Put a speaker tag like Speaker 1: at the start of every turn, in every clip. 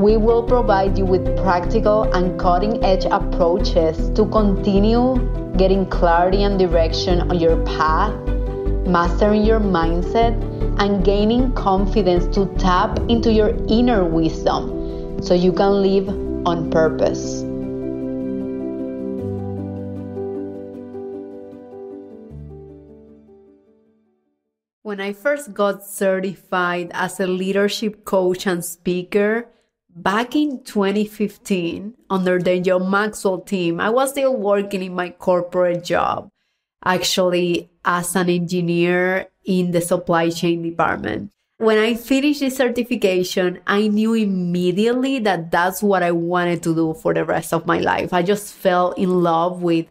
Speaker 1: We will provide you with practical and cutting edge approaches to continue getting clarity and direction on your path, mastering your mindset, and gaining confidence to tap into your inner wisdom so you can live on purpose. When I first got certified as a leadership coach and speaker back in 2015 under the John Maxwell team, I was still working in my corporate job, actually as an engineer in the supply chain department. When I finished the certification, I knew immediately that that's what I wanted to do for the rest of my life. I just fell in love with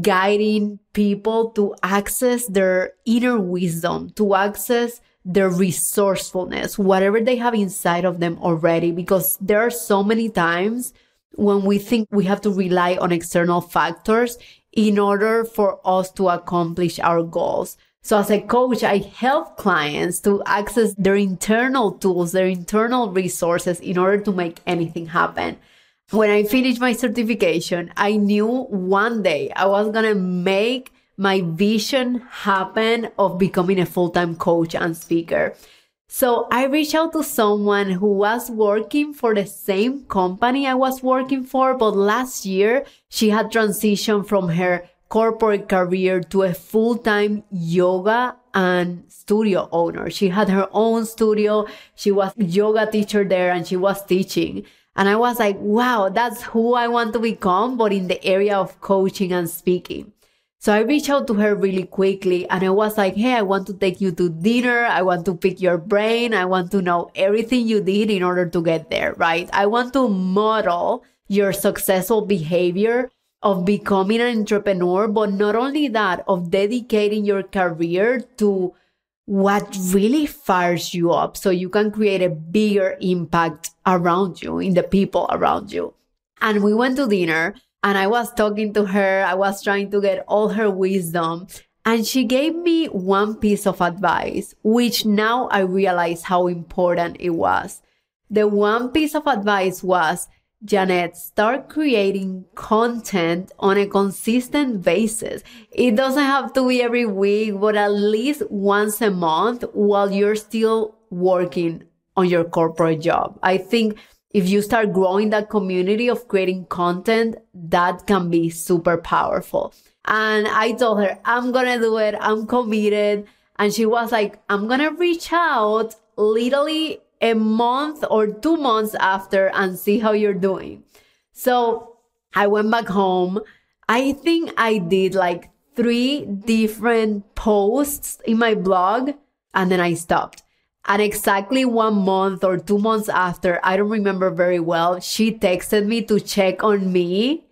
Speaker 1: guiding people to access their inner wisdom, to access their resourcefulness, whatever they have inside of them already, because there are so many times when we think we have to rely on external factors in order for us to accomplish our goals. So as a coach, I help clients to access their internal tools, their internal resources in order to make anything happen when I finished my certification, I knew one day I was going to make my vision happen of becoming a full time coach and speaker. So I reached out to someone who was working for the same company I was working for, but last year she had transitioned from her corporate career to a full time yoga and studio owner. She had her own studio. She was yoga teacher there and she was teaching. And I was like, wow, that's who I want to become, but in the area of coaching and speaking. So I reached out to her really quickly and I was like, Hey, I want to take you to dinner. I want to pick your brain. I want to know everything you did in order to get there, right? I want to model your successful behavior of becoming an entrepreneur, but not only that, of dedicating your career to what really fires you up so you can create a bigger impact around you in the people around you. And we went to dinner and I was talking to her. I was trying to get all her wisdom and she gave me one piece of advice, which now I realize how important it was. The one piece of advice was Yanet, start creating content on a consistent basis. It doesn't have to be every week, but at least once a month while you're still working on your corporate job. I think if you start growing that community of creating content, that can be super powerful. And I told her, I'm going to do it. I'm committed. And she was like, I'm going to reach out literally a month or two months after and see how you're doing. So I went back home. I think I did like three different posts in my blog and then I stopped. And exactly one month or two months after, I don't remember very well, she texted me to check on me.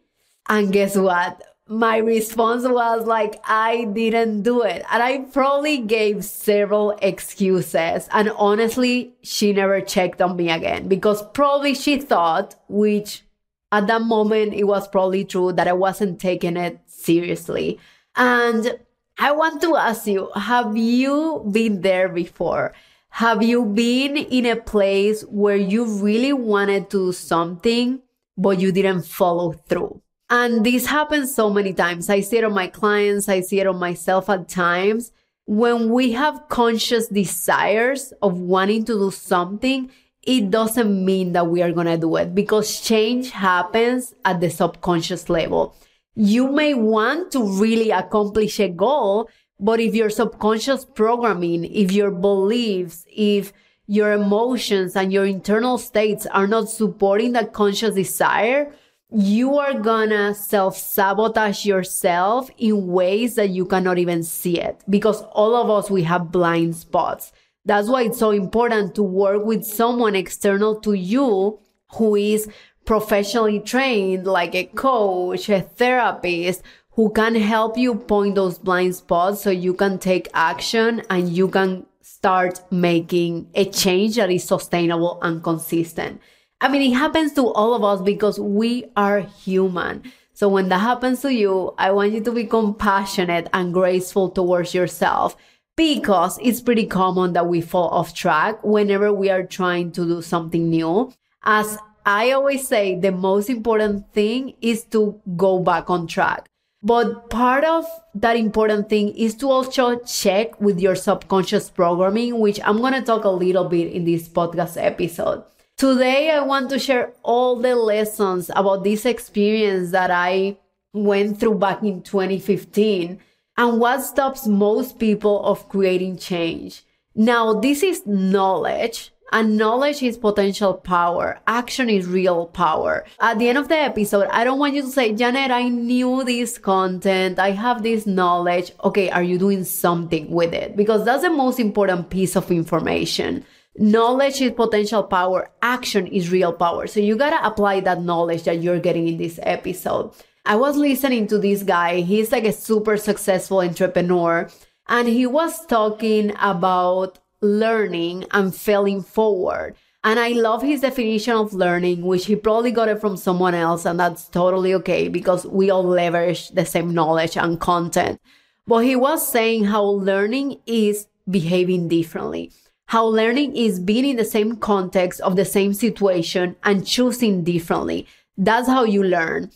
Speaker 1: And guess what? my response was like, I didn't do it. And I probably gave several excuses. And honestly, she never checked on me again because probably she thought, which at that moment, it was probably true that I wasn't taking it seriously. And I want to ask you, have you been there before? Have you been in a place where you really wanted to do something, but you didn't follow through? And this happens so many times. I see it on my clients. I see it on myself at times. When we have conscious desires of wanting to do something, it doesn't mean that we are going to do it because change happens at the subconscious level. You may want to really accomplish a goal, but if your subconscious programming, if your beliefs, if your emotions and your internal states are not supporting that conscious desire, you are gonna self sabotage yourself in ways that you cannot even see it because all of us, we have blind spots. That's why it's so important to work with someone external to you who is professionally trained, like a coach, a therapist, who can help you point those blind spots so you can take action and you can start making a change that is sustainable and consistent. I mean, it happens to all of us because we are human. So when that happens to you, I want you to be compassionate and graceful towards yourself because it's pretty common that we fall off track whenever we are trying to do something new. As I always say, the most important thing is to go back on track. But part of that important thing is to also check with your subconscious programming, which I'm going to talk a little bit in this podcast episode. Today, I want to share all the lessons about this experience that I went through back in 2015 and what stops most people of creating change. Now, this is knowledge and knowledge is potential power. Action is real power. At the end of the episode, I don't want you to say, Yanet, I knew this content. I have this knowledge. Okay, are you doing something with it? Because that's the most important piece of information. Knowledge is potential power. Action is real power. So you gotta apply that knowledge that you're getting in this episode. I was listening to this guy. He's like a super successful entrepreneur and he was talking about learning and failing forward. And I love his definition of learning, which he probably got it from someone else. And that's totally okay because we all leverage the same knowledge and content. But he was saying how learning is behaving differently, how learning is being in the same context of the same situation and choosing differently. That's how you learn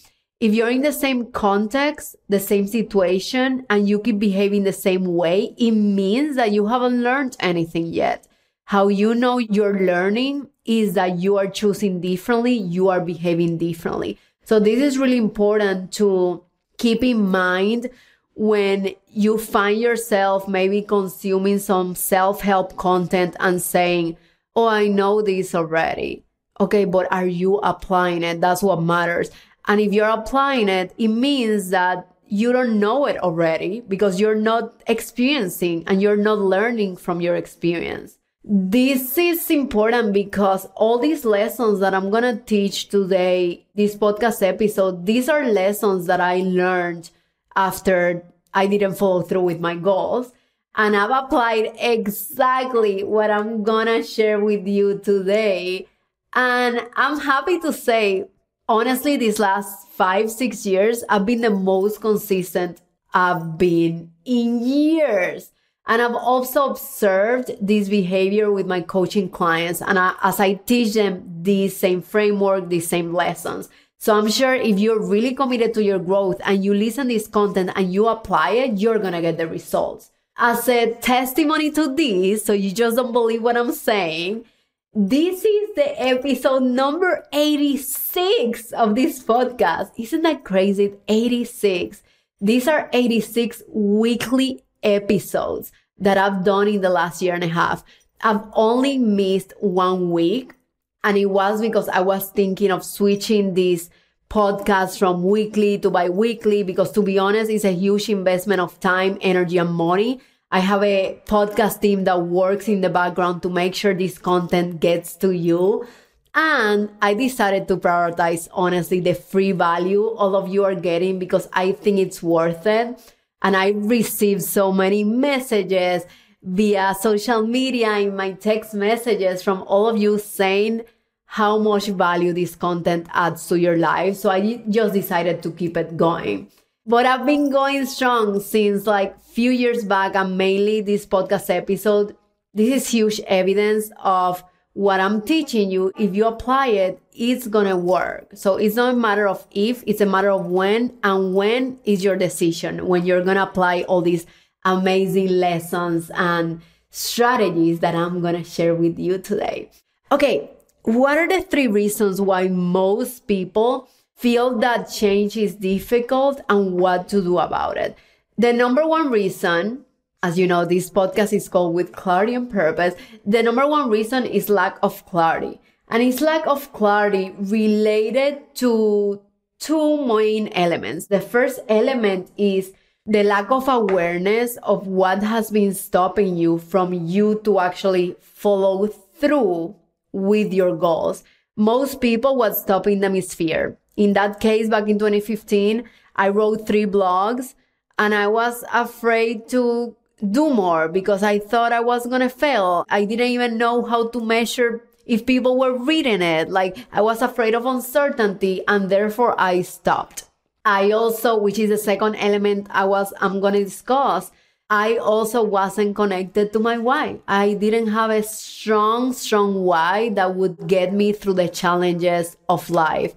Speaker 1: if you're in the same context, the same situation, and you keep behaving the same way, it means that you haven't learned anything yet. How you know you're learning is that you are choosing differently, you are behaving differently. So this is really important to keep in mind when you find yourself maybe consuming some self-help content and saying, Oh, I know this already. Okay, but are you applying it? That's what matters. And if you're applying it, it means that you don't know it already because you're not experiencing and you're not learning from your experience. This is important because all these lessons that I'm going to teach today, this podcast episode, these are lessons that I learned after I didn't follow through with my goals. And I've applied exactly what I'm going to share with you today. And I'm happy to say honestly, these last five, six years, I've been the most consistent I've been in years. And I've also observed this behavior with my coaching clients. And I, as I teach them this same framework, these same lessons. So I'm sure if you're really committed to your growth and you listen to this content and you apply it, you're going to get the results. As a testimony to this, so you just don't believe what I'm saying, this is the episode number 86 of this podcast. Isn't that crazy? 86. These are 86 weekly episodes that I've done in the last year and a half. I've only missed one week and it was because I was thinking of switching this podcast from weekly to bi-weekly because to be honest, it's a huge investment of time, energy and money. I have a podcast team that works in the background to make sure this content gets to you. And I decided to prioritize honestly the free value all of you are getting because I think it's worth it. And I received so many messages via social media in my text messages from all of you saying how much value this content adds to your life. So I just decided to keep it going. But I've been going strong since like few years back and mainly this podcast episode. This is huge evidence of what I'm teaching you. If you apply it, it's gonna work. So it's not a matter of if, it's a matter of when and when is your decision when you're gonna apply all these amazing lessons and strategies that I'm gonna share with you today. Okay. What are the three reasons why most people feel that change is difficult and what to do about it. The number one reason, as you know, this podcast is called with clarity and purpose. The number one reason is lack of clarity. And it's lack of clarity related to two main elements. The first element is the lack of awareness of what has been stopping you from you to actually follow through with your goals. Most people, what's stopping them is fear in that case, back in 2015, I wrote three blogs and I was afraid to do more because I thought I was going to fail. I didn't even know how to measure if people were reading it. Like I was afraid of uncertainty and therefore I stopped. I also, which is the second element I was, I'm going to discuss. I also wasn't connected to my why. I didn't have a strong, strong why that would get me through the challenges of life,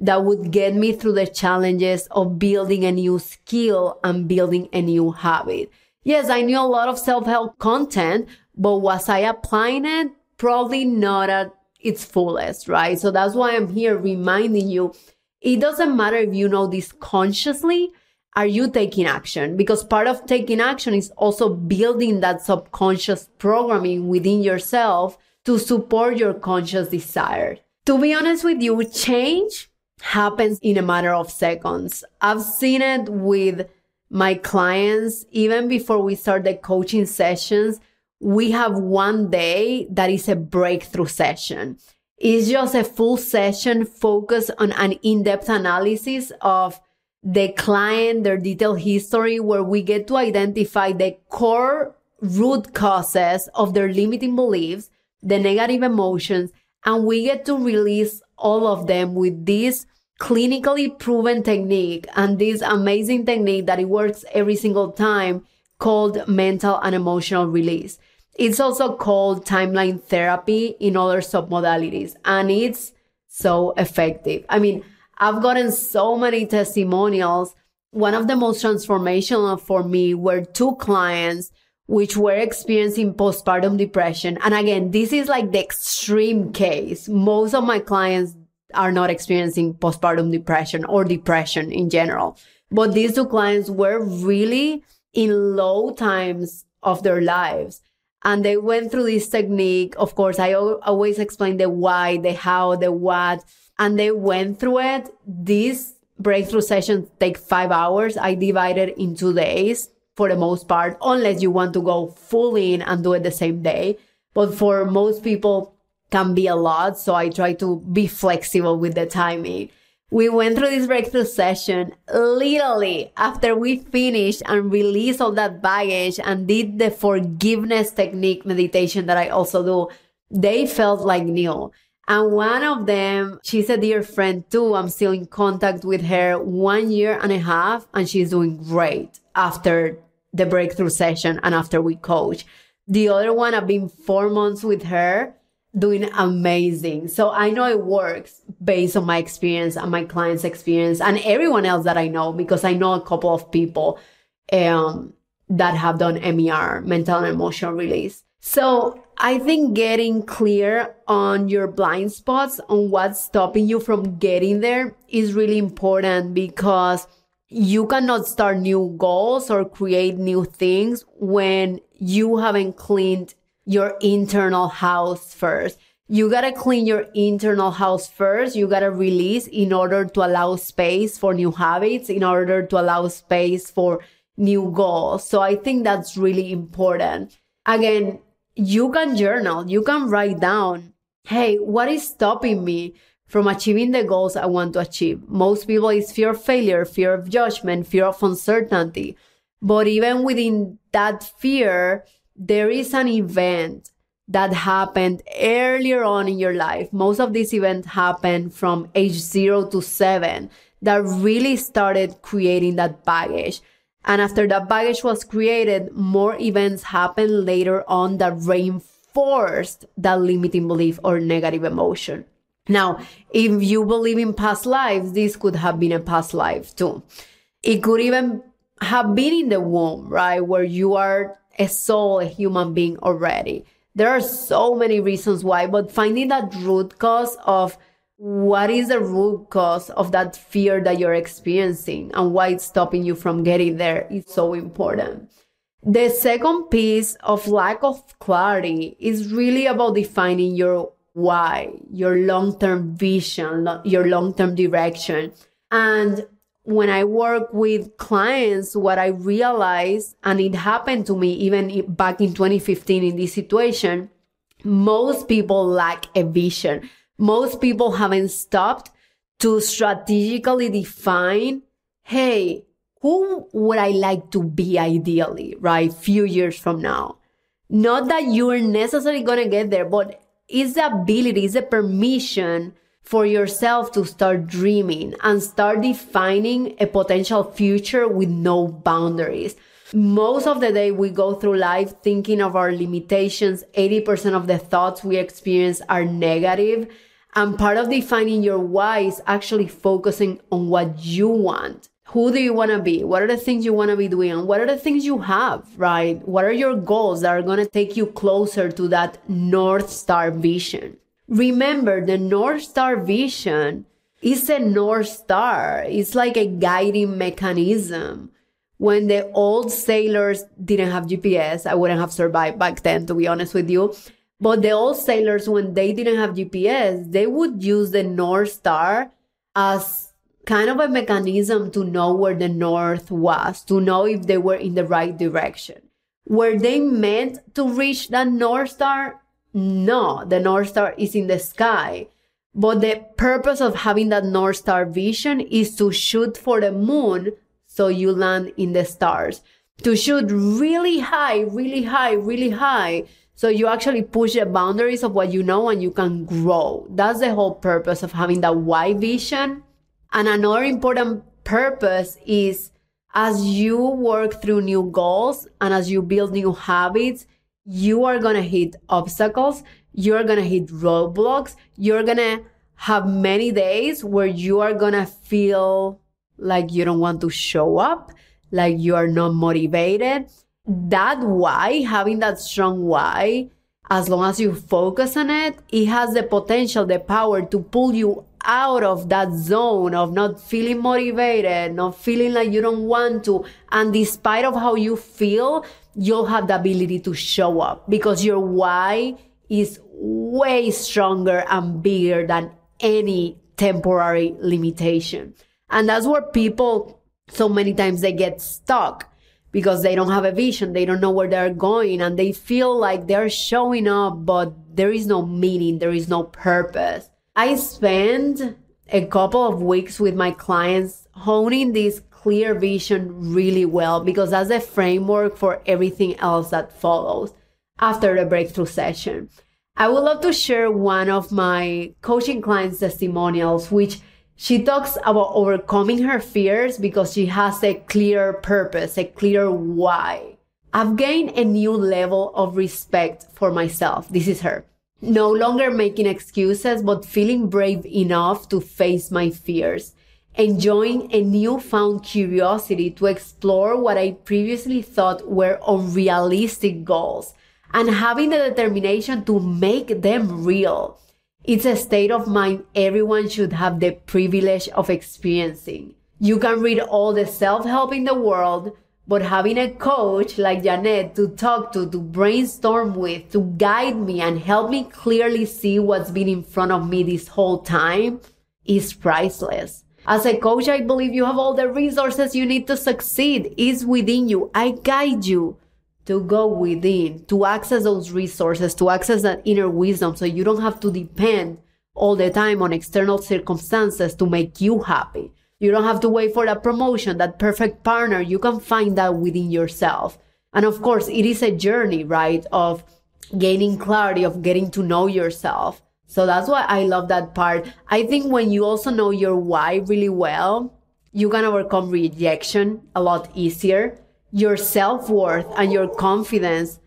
Speaker 1: that would get me through the challenges of building a new skill and building a new habit. Yes, I knew a lot of self-help content, but was I applying it? Probably not at its fullest, right? So that's why I'm here reminding you it doesn't matter if you know this consciously. Are you taking action? Because part of taking action is also building that subconscious programming within yourself to support your conscious desire. To be honest with you, change happens in a matter of seconds. I've seen it with my clients, even before we start the coaching sessions, we have one day that is a breakthrough session. It's just a full session focused on an in-depth analysis of the client, their detailed history, where we get to identify the core root causes of their limiting beliefs, the negative emotions, and we get to release all of them with this clinically proven technique and this amazing technique that it works every single time called mental and emotional release. It's also called timeline therapy in other submodalities and it's so effective. I mean, I've gotten so many testimonials. One of the most transformational for me were two clients which were experiencing postpartum depression. And again, this is like the extreme case. Most of my clients are not experiencing postpartum depression or depression in general. But these two clients were really in low times of their lives and they went through this technique. Of course, I always explain the why, the how, the what, and they went through it. These breakthrough sessions take five hours. I divided in two days for the most part, unless you want to go full in and do it the same day. But for most people can be a lot. So I try to be flexible with the timing. We went through this breakthrough session literally after we finished and released all that baggage and did the forgiveness technique meditation that I also do. They felt like new. And one of them, she's a dear friend too. I'm still in contact with her one year and a half and she's doing great after the breakthrough session and after we coach. The other one, I've been four months with her doing amazing. So I know it works based on my experience and my clients' experience and everyone else that I know because I know a couple of people um, that have done MER, mental and emotional release. So I think getting clear on your blind spots on what's stopping you from getting there is really important because you cannot start new goals or create new things when you haven't cleaned your internal house first. You gotta clean your internal house first. You gotta release in order to allow space for new habits, in order to allow space for new goals. So I think that's really important. Again, you can journal, you can write down, hey, what is stopping me from achieving the goals I want to achieve? Most people is fear of failure, fear of judgment, fear of uncertainty. But even within that fear, there is an event that happened earlier on in your life. Most of these events happened from age zero to seven that really started creating that baggage. And after that baggage was created, more events happened later on that reinforced that limiting belief or negative emotion. Now, if you believe in past lives, this could have been a past life too. It could even have been in the womb, right? Where you are a soul, a human being already. There are so many reasons why, but finding that root cause of what is the root cause of that fear that you're experiencing and why it's stopping you from getting there is so important. The second piece of lack of clarity is really about defining your why, your long-term vision, your long-term direction. And when I work with clients, what I realize, and it happened to me even back in 2015 in this situation, most people lack a vision. Most people haven't stopped to strategically define, hey, who would I like to be ideally, right? Few years from now. Not that you're necessarily going to get there, but it's the ability, it's the permission for yourself to start dreaming and start defining a potential future with no boundaries. Most of the day we go through life thinking of our limitations. 80% of the thoughts we experience are negative. And part of defining your why is actually focusing on what you want. Who do you want to be? What are the things you want to be doing? And what are the things you have, right? What are your goals that are going to take you closer to that North Star vision? Remember, the North Star vision is a North Star. It's like a guiding mechanism. When the old sailors didn't have GPS, I wouldn't have survived back then, to be honest with you. But the old sailors, when they didn't have GPS, they would use the North Star as kind of a mechanism to know where the north was, to know if they were in the right direction. Were they meant to reach that North Star? No, the North Star is in the sky. But the purpose of having that North Star vision is to shoot for the moon so you land in the stars. To shoot really high, really high, really high. So you actually push the boundaries of what you know and you can grow. That's the whole purpose of having that why vision and another important purpose is as you work through new goals and as you build new habits, you are going to hit obstacles. You're going to hit roadblocks. You're going to have many days where you are going to feel like you don't want to show up, like you are not motivated. That why, having that strong why, as long as you focus on it, it has the potential, the power to pull you out of that zone of not feeling motivated, not feeling like you don't want to. And despite of how you feel, you'll have the ability to show up because your why is way stronger and bigger than any temporary limitation. And that's where people so many times they get stuck because they don't have a vision. They don't know where they're going and they feel like they're showing up, but there is no meaning. There is no purpose. I spend a couple of weeks with my clients honing this clear vision really well because that's a framework for everything else that follows after the breakthrough session. I would love to share one of my coaching clients' testimonials, which she talks about overcoming her fears because she has a clear purpose, a clear why. I've gained a new level of respect for myself. This is her no longer making excuses, but feeling brave enough to face my fears, enjoying a newfound curiosity to explore what I previously thought were unrealistic goals, and having the determination to make them real. It's a state of mind everyone should have the privilege of experiencing. You can read all the self-help in the world, but having a coach like Yanet to talk to, to brainstorm with, to guide me and help me clearly see what's been in front of me this whole time is priceless. As a coach, I believe you have all the resources you need to succeed is within you. I guide you to go within, to access those resources, to access that inner wisdom so you don't have to depend all the time on external circumstances to make you happy. You don't have to wait for that promotion, that perfect partner. You can find that within yourself. And of course, it is a journey, right? Of gaining clarity, of getting to know yourself. So that's why I love that part. I think when you also know your why really well, you can overcome rejection a lot easier. Your self worth and your confidence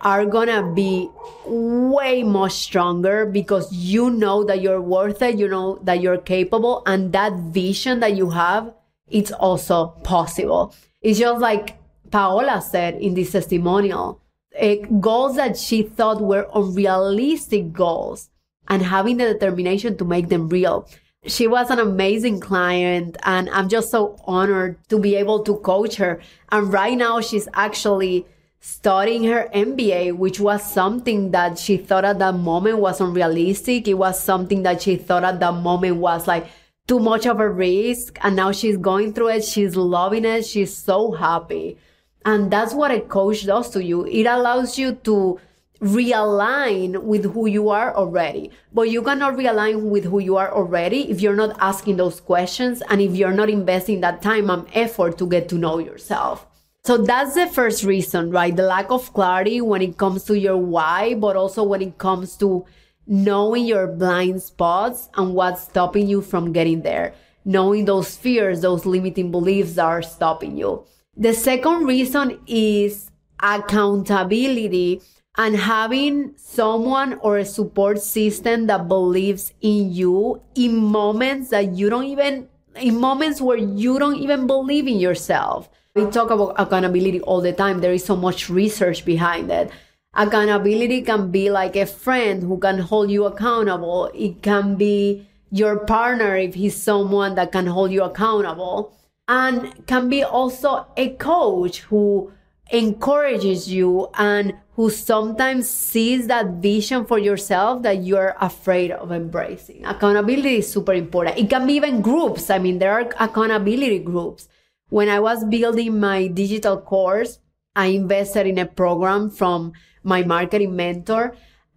Speaker 1: are gonna be way more stronger because you know that you're worth it, you know that you're capable, and that vision that you have, it's also possible. It's just like Paola said in this testimonial, uh, goals that she thought were unrealistic goals and having the determination to make them real. She was an amazing client and I'm just so honored to be able to coach her. And right now she's actually studying her MBA, which was something that she thought at that moment was unrealistic. It was something that she thought at that moment was like too much of a risk. And now she's going through it. She's loving it. She's so happy. And that's what a coach does to you. It allows you to realign with who you are already. But you cannot realign with who you are already if you're not asking those questions and if you're not investing that time and effort to get to know yourself. So that's the first reason, right? The lack of clarity when it comes to your why, but also when it comes to knowing your blind spots and what's stopping you from getting there. Knowing those fears, those limiting beliefs are stopping you. The second reason is accountability and having someone or a support system that believes in you in moments that you don't even, in moments where you don't even believe in yourself. We talk about accountability all the time. There is so much research behind it. Accountability can be like a friend who can hold you accountable. It can be your partner if he's someone that can hold you accountable and can be also a coach who encourages you and who sometimes sees that vision for yourself that you're afraid of embracing. Accountability is super important. It can be even groups. I mean, there are accountability groups. When I was building my digital course, I invested in a program from my marketing mentor.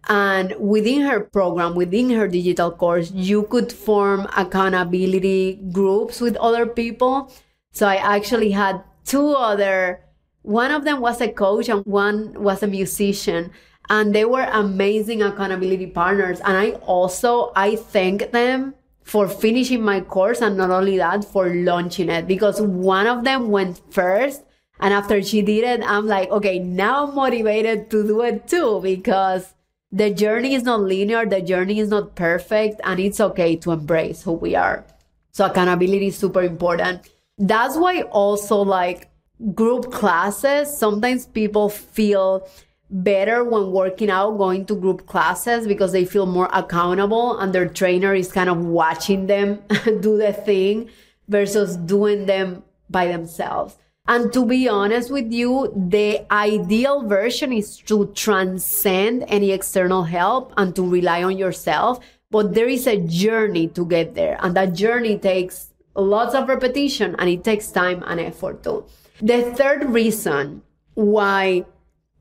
Speaker 1: And within her program, within her digital course, you could form accountability groups with other people. So I actually had two other one of them was a coach and one was a musician and they were amazing accountability partners. And i also i thank them for finishing my course and not only that for launching it. Because one of them went first and after she did it i'm like okay now i'm motivated to do it too because the journey is not linear the journey is not perfect and it's okay to embrace who we are. So accountability is super important. That's why also like group classes, sometimes people feel better when working out going to group classes because they feel more accountable and their trainer is kind of watching them do the thing versus doing them by themselves. And to be honest with you, the ideal version is to transcend any external help and to rely on yourself. But there is a journey to get there. And that journey takes lots of repetition and it takes time and effort too. The third reason why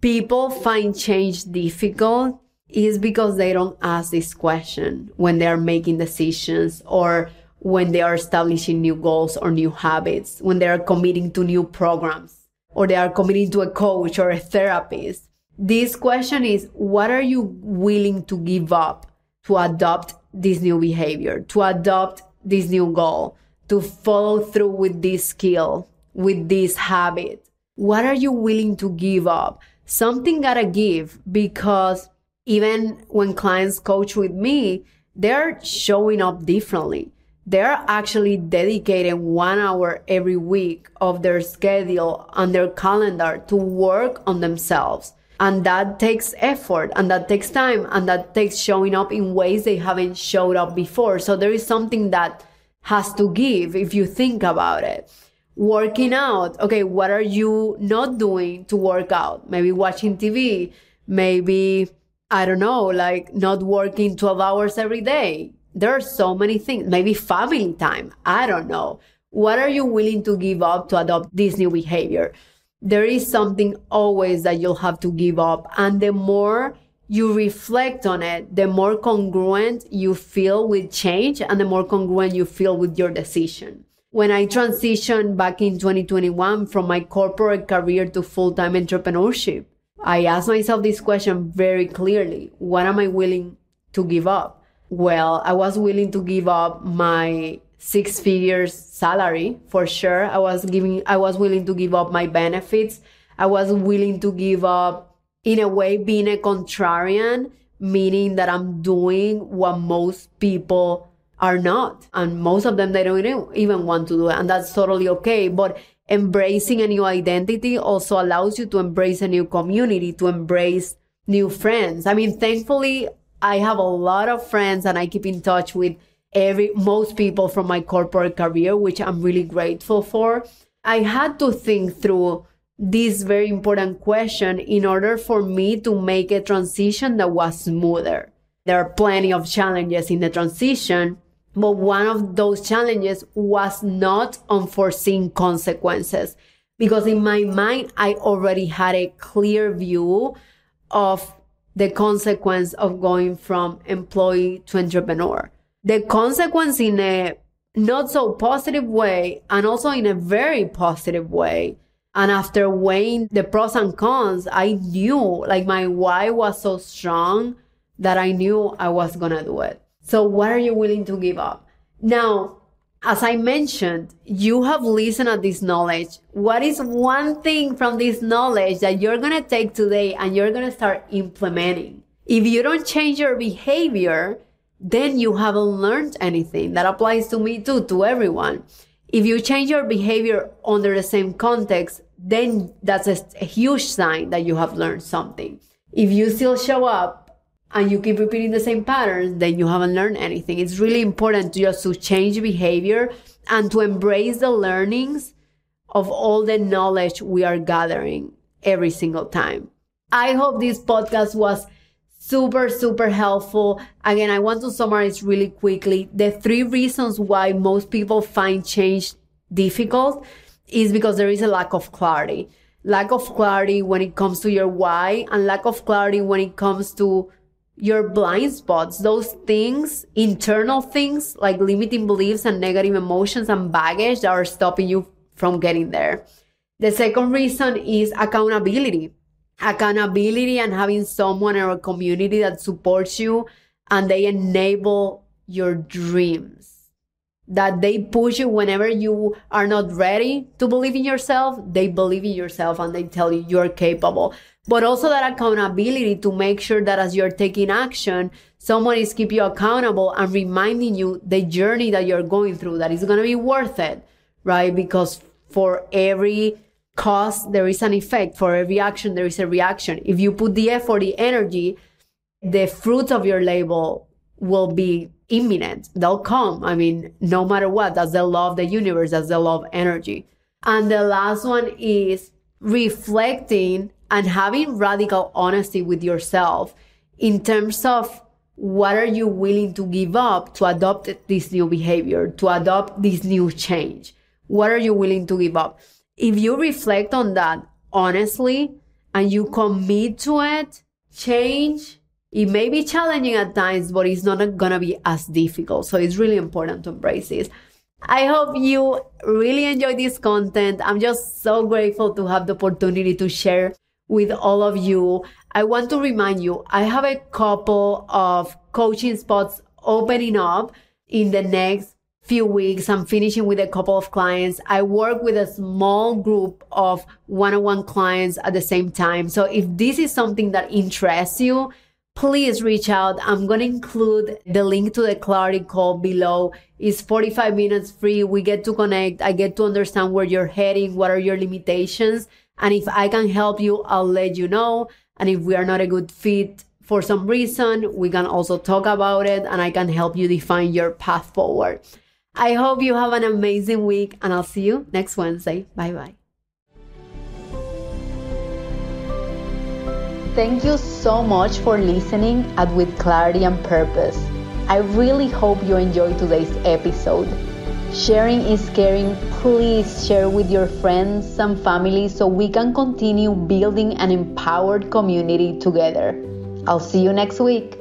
Speaker 1: people find change difficult is because they don't ask this question when they are making decisions or when they are establishing new goals or new habits, when they are committing to new programs or they are committing to a coach or a therapist. This question is, what are you willing to give up to adopt this new behavior, to adopt this new goal, to follow through with this skill, with this habit? What are you willing to give up? Something gotta give because even when clients coach with me, they're showing up differently. They're actually dedicating one hour every week of their schedule on their calendar to work on themselves. And that takes effort and that takes time and that takes showing up in ways they haven't showed up before. So there is something that has to give if you think about it working out. Okay, what are you not doing to work out? Maybe watching TV, maybe, I don't know, like not working 12 hours every day. There are so many things. Maybe family time. I don't know. What are you willing to give up to adopt this new behavior? There is something always that you'll have to give up. And the more you reflect on it, the more congruent you feel with change and the more congruent you feel with your decision when I transitioned back in 2021 from my corporate career to full time entrepreneurship, I asked myself this question very clearly What am I willing to give up? Well, I was willing to give up my six figures salary for sure. I was giving, I was willing to give up my benefits. I was willing to give up, in a way, being a contrarian, meaning that I'm doing what most people are not. And most of them, they don't even want to do it. And that's totally okay. But embracing a new identity also allows you to embrace a new community, to embrace new friends. I mean, thankfully, I have a lot of friends and I keep in touch with every, most people from my corporate career, which I'm really grateful for. I had to think through this very important question in order for me to make a transition that was smoother. There are plenty of challenges in the transition, but one of those challenges was not unforeseen consequences because in my mind, I already had a clear view of the consequence of going from employee to entrepreneur. The consequence in a not so positive way and also in a very positive way. And after weighing the pros and cons, I knew like my why was so strong that I knew I was going to do it. So what are you willing to give up? Now, as I mentioned, you have listened to this knowledge. What is one thing from this knowledge that you're going to take today and you're going to start implementing? If you don't change your behavior, then you haven't learned anything. That applies to me too, to everyone. If you change your behavior under the same context, then that's a, a huge sign that you have learned something. If you still show up and you keep repeating the same patterns, then you haven't learned anything. It's really important to just to change behavior and to embrace the learnings of all the knowledge we are gathering every single time. I hope this podcast was super, super helpful. Again, I want to summarize really quickly. The three reasons why most people find change difficult is because there is a lack of clarity. Lack of clarity when it comes to your why and lack of clarity when it comes to your blind spots, those things, internal things like limiting beliefs and negative emotions and baggage that are stopping you from getting there. The second reason is accountability. Accountability and having someone in a community that supports you and they enable your dreams. That they push you whenever you are not ready to believe in yourself, they believe in yourself and they tell you you're capable but also that accountability to make sure that as you're taking action, someone is keeping you accountable and reminding you the journey that you're going through, that is going to be worth it, right? Because for every cause, there is an effect. For every action, there is a reaction. If you put the effort, the energy, the fruits of your label will be imminent. They'll come. I mean, no matter what, that's the law of the universe. That's the law of energy. And the last one is reflecting and having radical honesty with yourself in terms of what are you willing to give up to adopt this new behavior, to adopt this new change? What are you willing to give up? If you reflect on that honestly and you commit to it, change, it may be challenging at times, but it's not gonna be as difficult. So it's really important to embrace this. I hope you really enjoy this content. I'm just so grateful to have the opportunity to share with all of you. I want to remind you, I have a couple of coaching spots opening up in the next few weeks. I'm finishing with a couple of clients. I work with a small group of one-on-one clients at the same time. So if this is something that interests you, please reach out. I'm going to include the link to the clarity call below. It's 45 minutes free. We get to connect. I get to understand where you're heading. What are your limitations? And if I can help you, I'll let you know. And if we are not a good fit for some reason, we can also talk about it and I can help you define your path forward. I hope you have an amazing week and I'll see you next Wednesday. Bye bye. Thank you so much for listening at With Clarity and Purpose. I really hope you enjoyed today's episode. Sharing is caring. Please share with your friends and family so we can continue building an empowered community together. I'll see you next week.